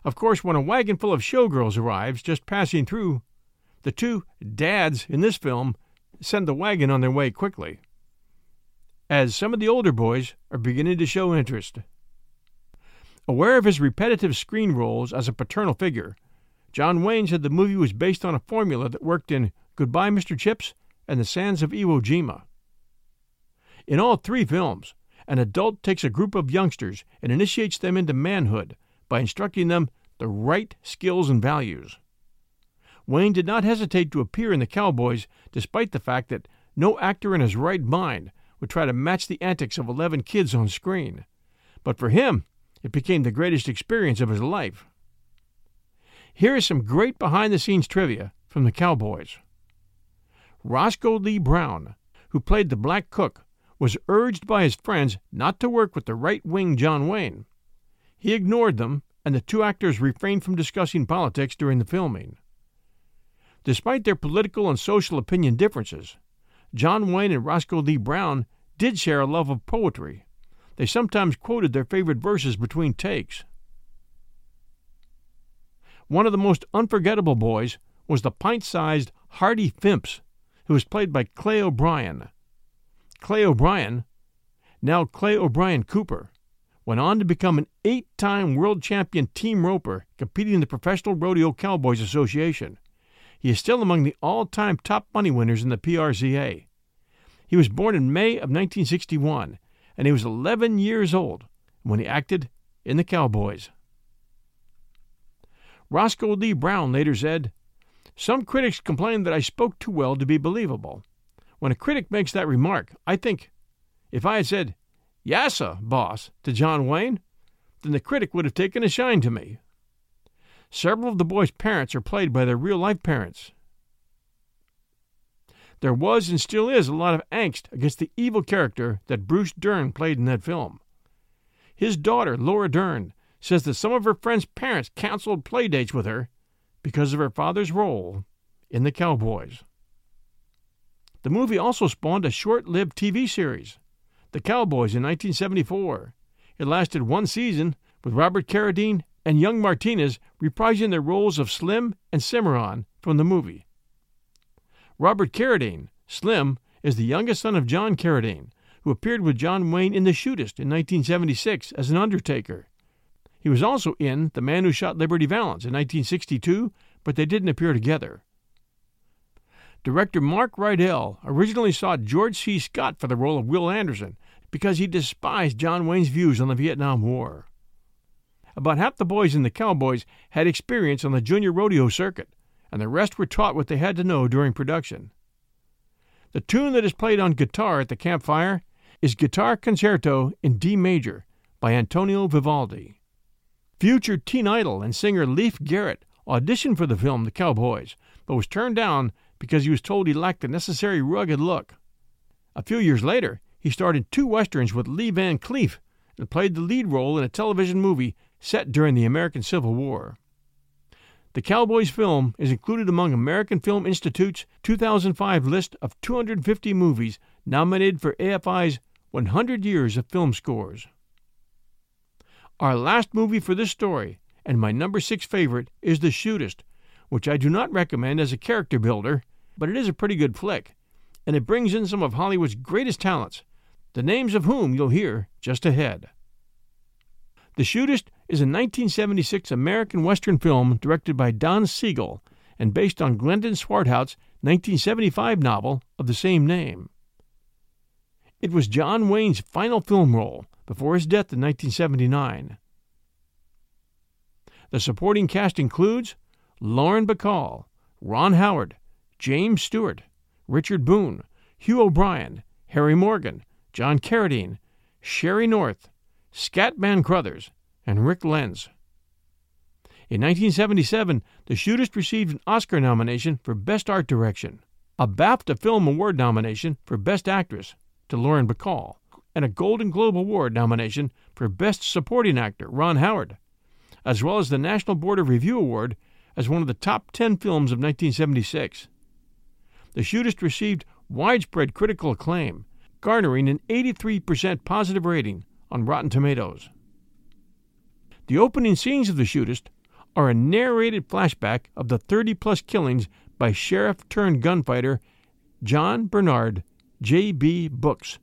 Of course, when a wagon full of showgirls arrives just passing through, the two dads in this film send the wagon on their way quickly, as some of the older boys are beginning to show interest. Aware of his repetitive screen roles as a paternal figure, John Wayne said the movie was based on a formula that worked in Goodbye, Mr. Chips and The Sands of Iwo Jima. In all three films, an adult takes a group of youngsters and initiates them into manhood by instructing them the right skills and values. Wayne did not hesitate to appear in The Cowboys, despite the fact that no actor in his right mind would try to match the antics of 11 kids on screen. But for him, it became the greatest experience of his life. Here is some great behind the scenes trivia from The Cowboys. Roscoe Lee Browne, who played the black cook, was urged by his friends not to work with the right wing John Wayne. He ignored them, and the two actors refrained from discussing politics during the filming. Despite their political and social opinion differences, John Wayne and Roscoe Lee Browne did share a love of poetry. They sometimes quoted their favorite verses between takes. One of the most unforgettable boys was the pint sized Hardy Fimps, who was played by Clay O'Brien. Clay O'Brien, now Clay O'Brien Cooper, went on to become an eight time world champion team roper competing in the Professional Rodeo Cowboys Association. He is still among the all time top money winners in the PRCA. He was born in May of 1961 and he was 11 years old when he acted in The Cowboys. Roscoe Lee Browne later said, Some critics complain that I spoke too well to be believable. When a critic makes that remark, I think, if I had said, Yassa, boss, to John Wayne, then the critic would have taken a shine to me. Several of the boys' parents are played by their real life parents. There was and still is a lot of angst against the evil character that Bruce Dern played in that film. His daughter, Laura Dern, says that some of her friends' parents canceled playdates with her because of her father's role in The Cowboys. The movie also spawned a short lived TV series, The Cowboys, in 1974. It lasted one season, with Robert Carradine and young Martinez reprising their roles of Slim and Cimarron from the movie. Robert Carradine, Slim, is the youngest son of John Carradine, who appeared with John Wayne in The Shootist in 1976 as an undertaker. He was also in The Man Who Shot Liberty Valance in 1962, but they didn't appear together. Director Mark Rydell originally sought George C. Scott for the role of Will Anderson because he despised John Wayne's views on the Vietnam War. About half the boys in the Cowboys had experience on the junior rodeo circuit, and the rest were taught what they had to know during production. The tune that is played on guitar at the campfire is Guitar Concerto in D major by Antonio Vivaldi. Future teen idol and singer Leif Garrett auditioned for the film The Cowboys, but was turned down because he was told he lacked the necessary rugged look. A few years later, he starred in two westerns with Lee Van Cleef and played the lead role in a television movie set during the American Civil War. The Cowboys film is included among American Film Institute's 2005 list of 250 movies nominated for AFI's 100 Years of Film Scores. Our last movie for this story, and my number six favorite, is The Shootist, which I do not recommend as a character builder, but it is a pretty good flick, and it brings in some of Hollywood's greatest talents, the names of whom you'll hear just ahead. The Shootist is a 1976 American Western film directed by Don Siegel and based on Glendon Swarthout's 1975 novel of the same name. It was John Wayne's final film role before his death in 1979. The supporting cast includes Lauren Bacall, Ron Howard, James Stewart, Richard Boone, Hugh O'Brian, Harry Morgan, John Carradine, Sheree North, Scatman Crothers, and Rick Lenz. In 1977, The Shootist received an Oscar nomination for Best Art Direction, a BAFTA Film Award nomination for Best Actress to Lauren Bacall, and a Golden Globe Award nomination for Best Supporting Actor, Ron Howard, as well as the National Board of Review Award as one of the top 10 films of 1976. The Shootist received widespread critical acclaim, garnering an 83% positive rating on Rotten Tomatoes. The opening scenes of The Shootist are a narrated flashback of the 30 plus killings by sheriff turned gunfighter John Bernard J.B. Books,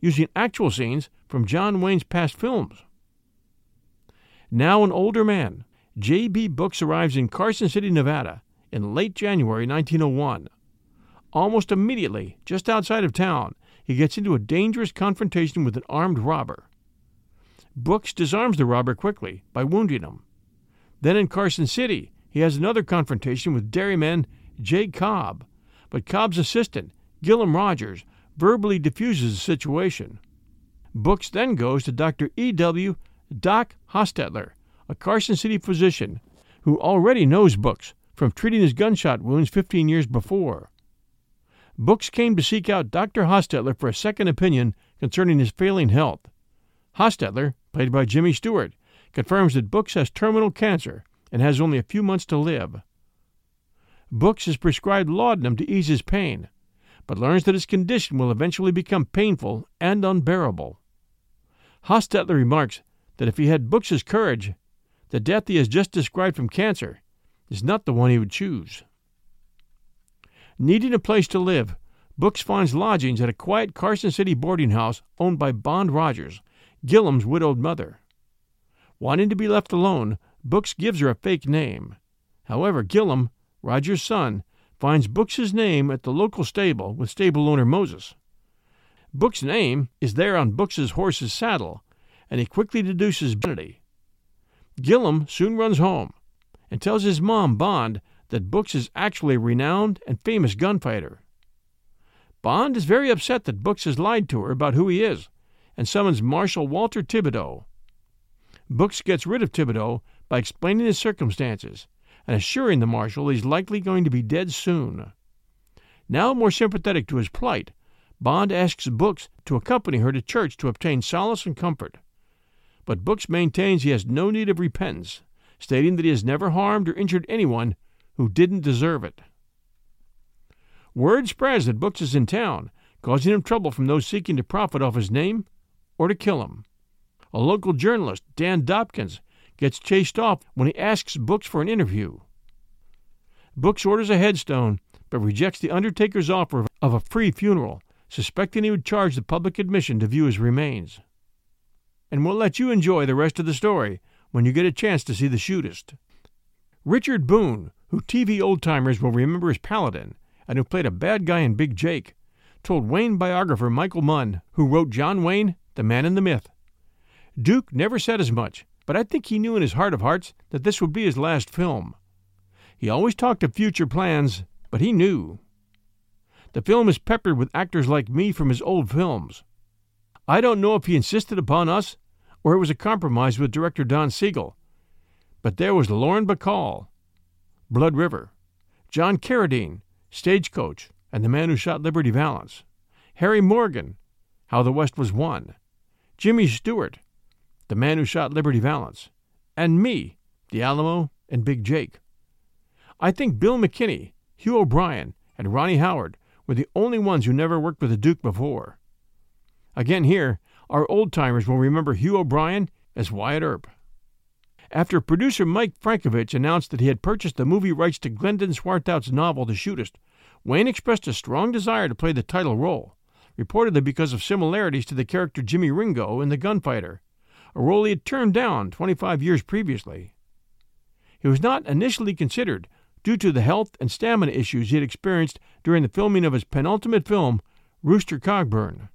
using actual scenes from John Wayne's past films. Now an older man, J.B. Books arrives in Carson City, Nevada in late January 1901. Almost immediately, just outside of town, he gets into a dangerous confrontation with an armed robber. Books disarms the robber quickly by wounding him. Then in Carson City, he has another confrontation with dairyman Jay Cobb, but Cobb's assistant, Gillom Rogers, verbally diffuses the situation. Books then goes to Dr. E.W. Doc Hostetler, a Carson City physician who already knows Books from treating his gunshot wounds 15 years before. Books came to seek out Dr. Hostetler for a second opinion concerning his failing health. Hostetler, played by Jimmy Stewart, confirms that Books has terminal cancer and has only a few months to live. Books is prescribed laudanum to ease his pain, but learns that his condition will eventually become painful and unbearable. Hostetler remarks that if he had Books's courage, the death he has just described from cancer is not the one he would choose. Needing a place to live, Books finds lodgings at a quiet Carson City boarding house owned by Bond Rogers, Gillom's widowed mother. Wanting to be left alone, Books gives her a fake name. However, Gillom, Roger's son, finds Books's name at the local stable with stable owner Moses. Book's name is there on Book's horse's saddle, and he quickly deduces identity. Gillum soon runs home and tells his mom, Bond, that Books is actually a renowned and famous gunfighter. Bond is very upset that Books has lied to her about who he is and summons Marshal Walter Thibido. Books gets rid of Thibido by explaining his circumstances and assuring the marshal he's likely going to be dead soon. Now more sympathetic to his plight, Bond asks Books to accompany her to church to obtain solace and comfort. But Books maintains he has no need of repentance, stating that he has never harmed or injured anyone who didn't deserve it. Word spreads that Books is in town, causing him trouble from those seeking to profit off his name or to kill him. A local journalist, Dan Dobkins, gets chased off when he asks Books for an interview. Books orders a headstone, but rejects the undertaker's offer of a free funeral, suspecting he would charge the public admission to view his remains. And we'll let you enjoy the rest of the story when you get a chance to see the shootist. Richard Boone, who TV old timers will remember as Paladin, and who played a bad guy in Big Jake, told Wayne biographer Michael Munn, who wrote John Wayne, The Man in the Myth. Duke never said as much, but I think he knew in his heart of hearts that this would be his last film. He always talked of future plans, but he knew. The film is peppered with actors like me from his old films. I don't know if he insisted upon us or it was a compromise with director Don Siegel, but there was Lauren Bacall, Blood River, John Carradine, Stagecoach, and the man who shot Liberty Valance, Harry Morgan, How the West Was Won, Jimmy Stewart, the man who shot Liberty Valance, and me, the Alamo, and Big Jake. I think Bill McKinney, Hugh O'Brian, and Ronnie Howard were the only ones who never worked with the Duke before. Again, here, our old timers will remember Hugh O'Brian as Wyatt Earp. After producer Mike Frankovich announced that he had purchased the movie rights to Glendon Swarthout's novel The Shootist, Wayne expressed a strong desire to play the title role, reportedly because of similarities to the character Jimmy Ringo in The Gunfighter, a role he had turned down 25 years previously. He was not initially considered due to the health and stamina issues he had experienced during the filming of his penultimate film, Rooster Cogburn.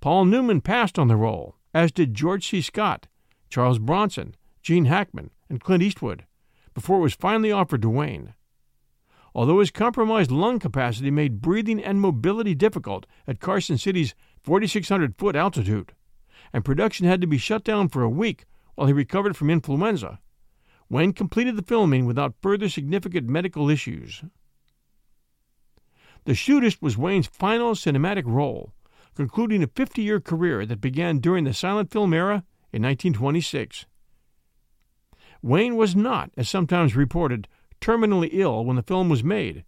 Paul Newman passed on the role, as did George C. Scott, Charles Bronson, Gene Hackman, and Clint Eastwood, before it was finally offered to Wayne. Although his compromised lung capacity made breathing and mobility difficult at Carson City's 4,600 foot altitude, and production had to be shut down for a week while he recovered from influenza, Wayne completed the filming without further significant medical issues. The Shootist was Wayne's final cinematic role, concluding a 50 year career that began during the silent film era in 1926. Wayne was not, as sometimes reported, terminally ill when the film was made.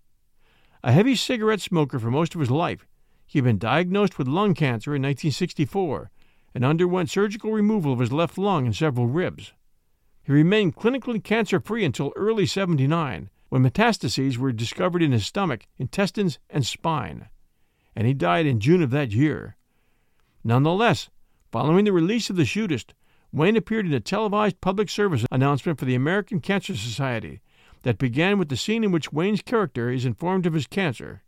A heavy cigarette smoker for most of his life, he had been diagnosed with lung cancer in 1964 and underwent surgical removal of his left lung and several ribs. He remained clinically cancer free until early 79, when metastases were discovered in his stomach, intestines, and spine, and he died in June of that year. Nonetheless, Following the release of The Shootist, Wayne appeared in a televised public service announcement for the American Cancer Society that began with the scene in which Wayne's character is informed of his cancer.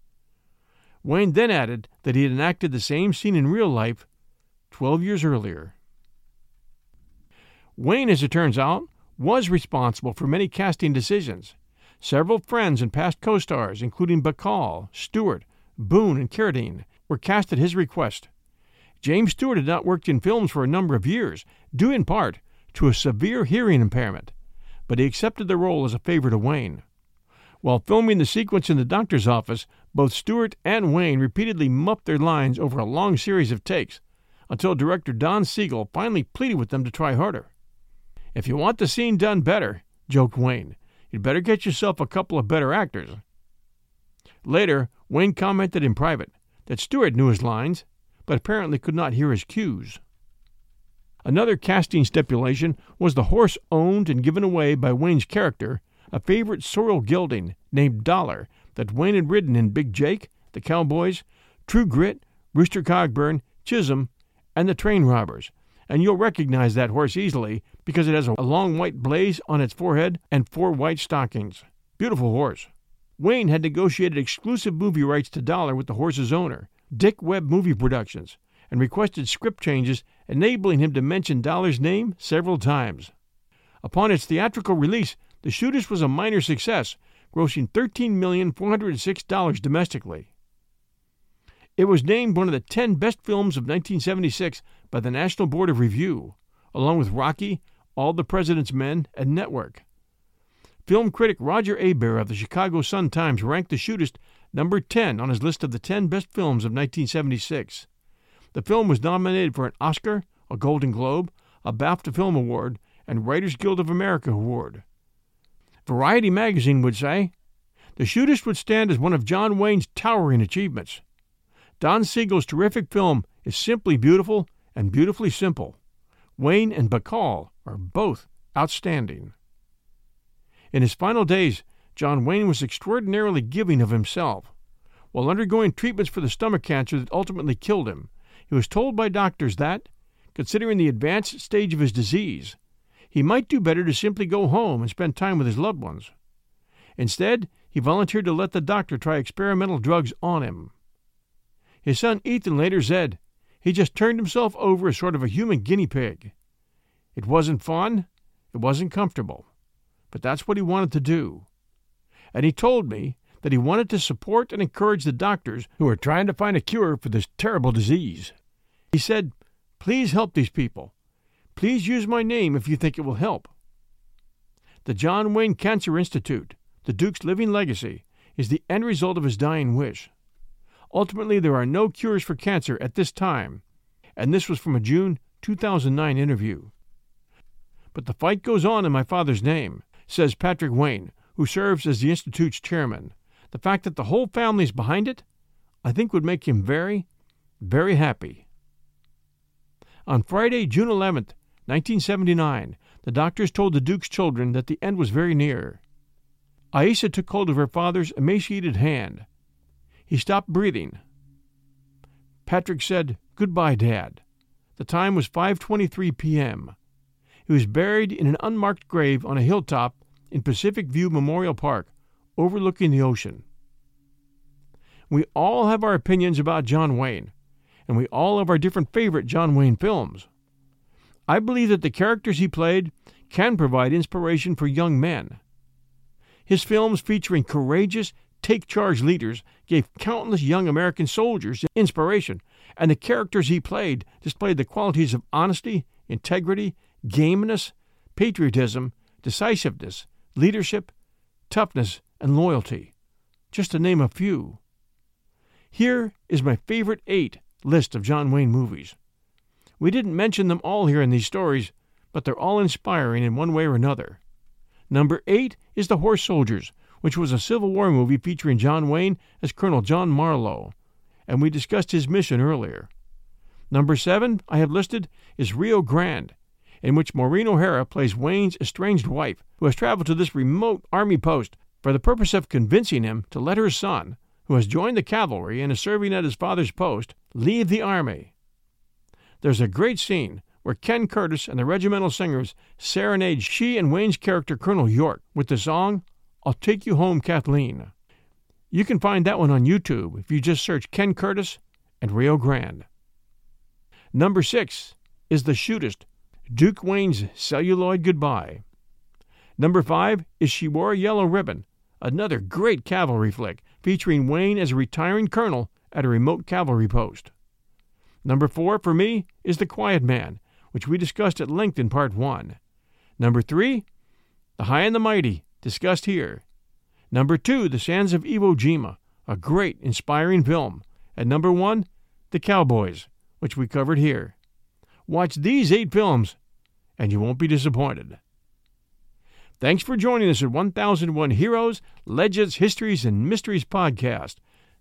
Wayne then added that he had enacted the same scene in real life 12 years earlier. Wayne, as it turns out, was responsible for many casting decisions. Several friends and past co stars, including Bacall, Stewart, Boone, and Carradine, were cast at his request. James Stewart had not worked in films for a number of years, due in part to a severe hearing impairment, but he accepted the role as a favor to Wayne. While filming the sequence in the doctor's office, both Stewart and Wayne repeatedly muffed their lines over a long series of takes, until director Don Siegel finally pleaded with them to try harder. If you want the scene done better, joked Wayne, you'd better get yourself a couple of better actors. Later, Wayne commented in private that Stewart knew his lines but apparently could not hear his cues. Another casting stipulation was the horse owned and given away by Wayne's character, a favorite sorrel gelding named Dollar that Wayne had ridden in Big Jake, The Cowboys, True Grit, Rooster Cogburn, Chisum, and The Train Robbers, and you'll recognize that horse easily because it has a long white blaze on its forehead and four white stockings. Beautiful horse. Wayne had negotiated exclusive movie rights to Dollar with the horse's owner, Dick Webb Movie Productions, and requested script changes, enabling him to mention Dollar's name several times. Upon its theatrical release, The Shootist was a minor success, grossing $13,406 domestically. It was named one of the 10 best films of 1976 by the National Board of Review, along with Rocky, All the President's Men, and Network. Film critic Roger Ebert of the Chicago Sun-Times ranked The Shootist number 10 on his list of the 10 best films of 1976. The film was nominated for an Oscar, a Golden Globe, a BAFTA Film Award, and Writers Guild of America Award. Variety magazine would say, The Shootist would stand as one of John Wayne's towering achievements. Don Siegel's terrific film is simply beautiful and beautifully simple. Wayne and Bacall are both outstanding. In his final days, John Wayne was extraordinarily giving of himself. While undergoing treatments for the stomach cancer that ultimately killed him, he was told by doctors that, considering the advanced stage of his disease, he might do better to simply go home and spend time with his loved ones. Instead, he volunteered to let the doctor try experimental drugs on him. His son Ethan later said he just turned himself over as sort of a human guinea pig. It wasn't fun, it wasn't comfortable, but that's what he wanted to do and he told me that he wanted to support and encourage the doctors who are trying to find a cure for this terrible disease. He said, Please help these people. Please use my name if you think it will help. The John Wayne Cancer Institute, the Duke's living legacy, is the end result of his dying wish. Ultimately, there are no cures for cancer at this time, and this was from a June 2009 interview. But the fight goes on in my father's name, says Patrick Wayne, who serves as the Institute's chairman. The fact that the whole family is behind it, I think would make him very, very happy. On Friday, June 11th, 1979, the doctors told the Duke's children that the end was very near. Aissa took hold of her father's emaciated hand. He stopped breathing. Patrick said, "Goodbye, Dad." The time was 5:23 p.m. He was buried in an unmarked grave on a hilltop in Pacific View Memorial Park, overlooking the ocean. We all have our opinions about John Wayne, and we all have our different favorite John Wayne films. I believe that the characters he played can provide inspiration for young men. His films featuring courageous, take charge leaders gave countless young American soldiers inspiration, and the characters he played displayed the qualities of honesty, integrity, gameness, patriotism, decisiveness, leadership, toughness, and loyalty, just to name a few. Here is my favorite eight list of John Wayne movies. We didn't mention them all here in these stories, but they're all inspiring in one way or another. Number eight is The Horse Soldiers, which was a Civil War movie featuring John Wayne as Colonel John Marlowe, and we discussed his mission earlier. Number seven, I have listed, is Rio Grande, in which Maureen O'Hara plays Wayne's estranged wife, who has traveled to this remote army post for the purpose of convincing him to let her son, who has joined the cavalry and is serving at his father's post, leave the army. There's a great scene where Ken Curtis and the regimental singers serenade she and Wayne's character Colonel York with the song I'll Take You Home, Kathleen. You can find that one on YouTube if you just search Ken Curtis and Rio Grande. Number six is The Shootist Duke Wayne's Celluloid Goodbye. Number five is She Wore a Yellow Ribbon, another great cavalry flick featuring Wayne as a retiring colonel at a remote cavalry post. Number four for me is The Quiet Man, which we discussed at length in part one. Number three, The High and the Mighty, discussed here. Number two, The Sands of Iwo Jima, a great, inspiring film. And number one, The Cowboys, which we covered here. Watch these eight films, and you won't be disappointed. Thanks for joining us at 1001 Heroes, Legends, Histories, and Mysteries podcast.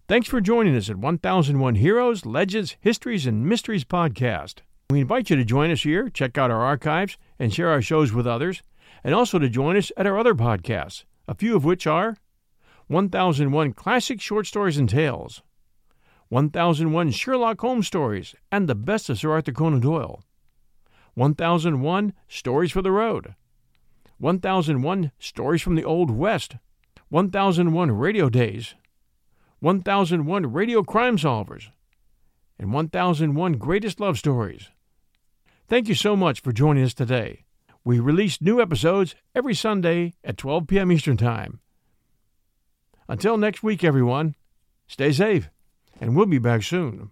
Thanks for joining us at 1001 Heroes, Legends, Histories, and Mysteries podcast. We invite you to join us here, check out our archives, and share our shows with others, and also to join us at our other podcasts, a few of which are 1001 Classic Short Stories and Tales, 1001 Sherlock Holmes Stories, and the best of Sir Arthur Conan Doyle. 1001 Stories for the Road. 1001 Stories from the Old West. 1001 Radio Days. 1001 Radio Crime Solvers. and 1001 Greatest Love Stories. Thank you so much for joining us today. We release new episodes every Sunday at 12 p.m. Eastern Time. Until next week, everyone, stay safe, and we'll be back soon.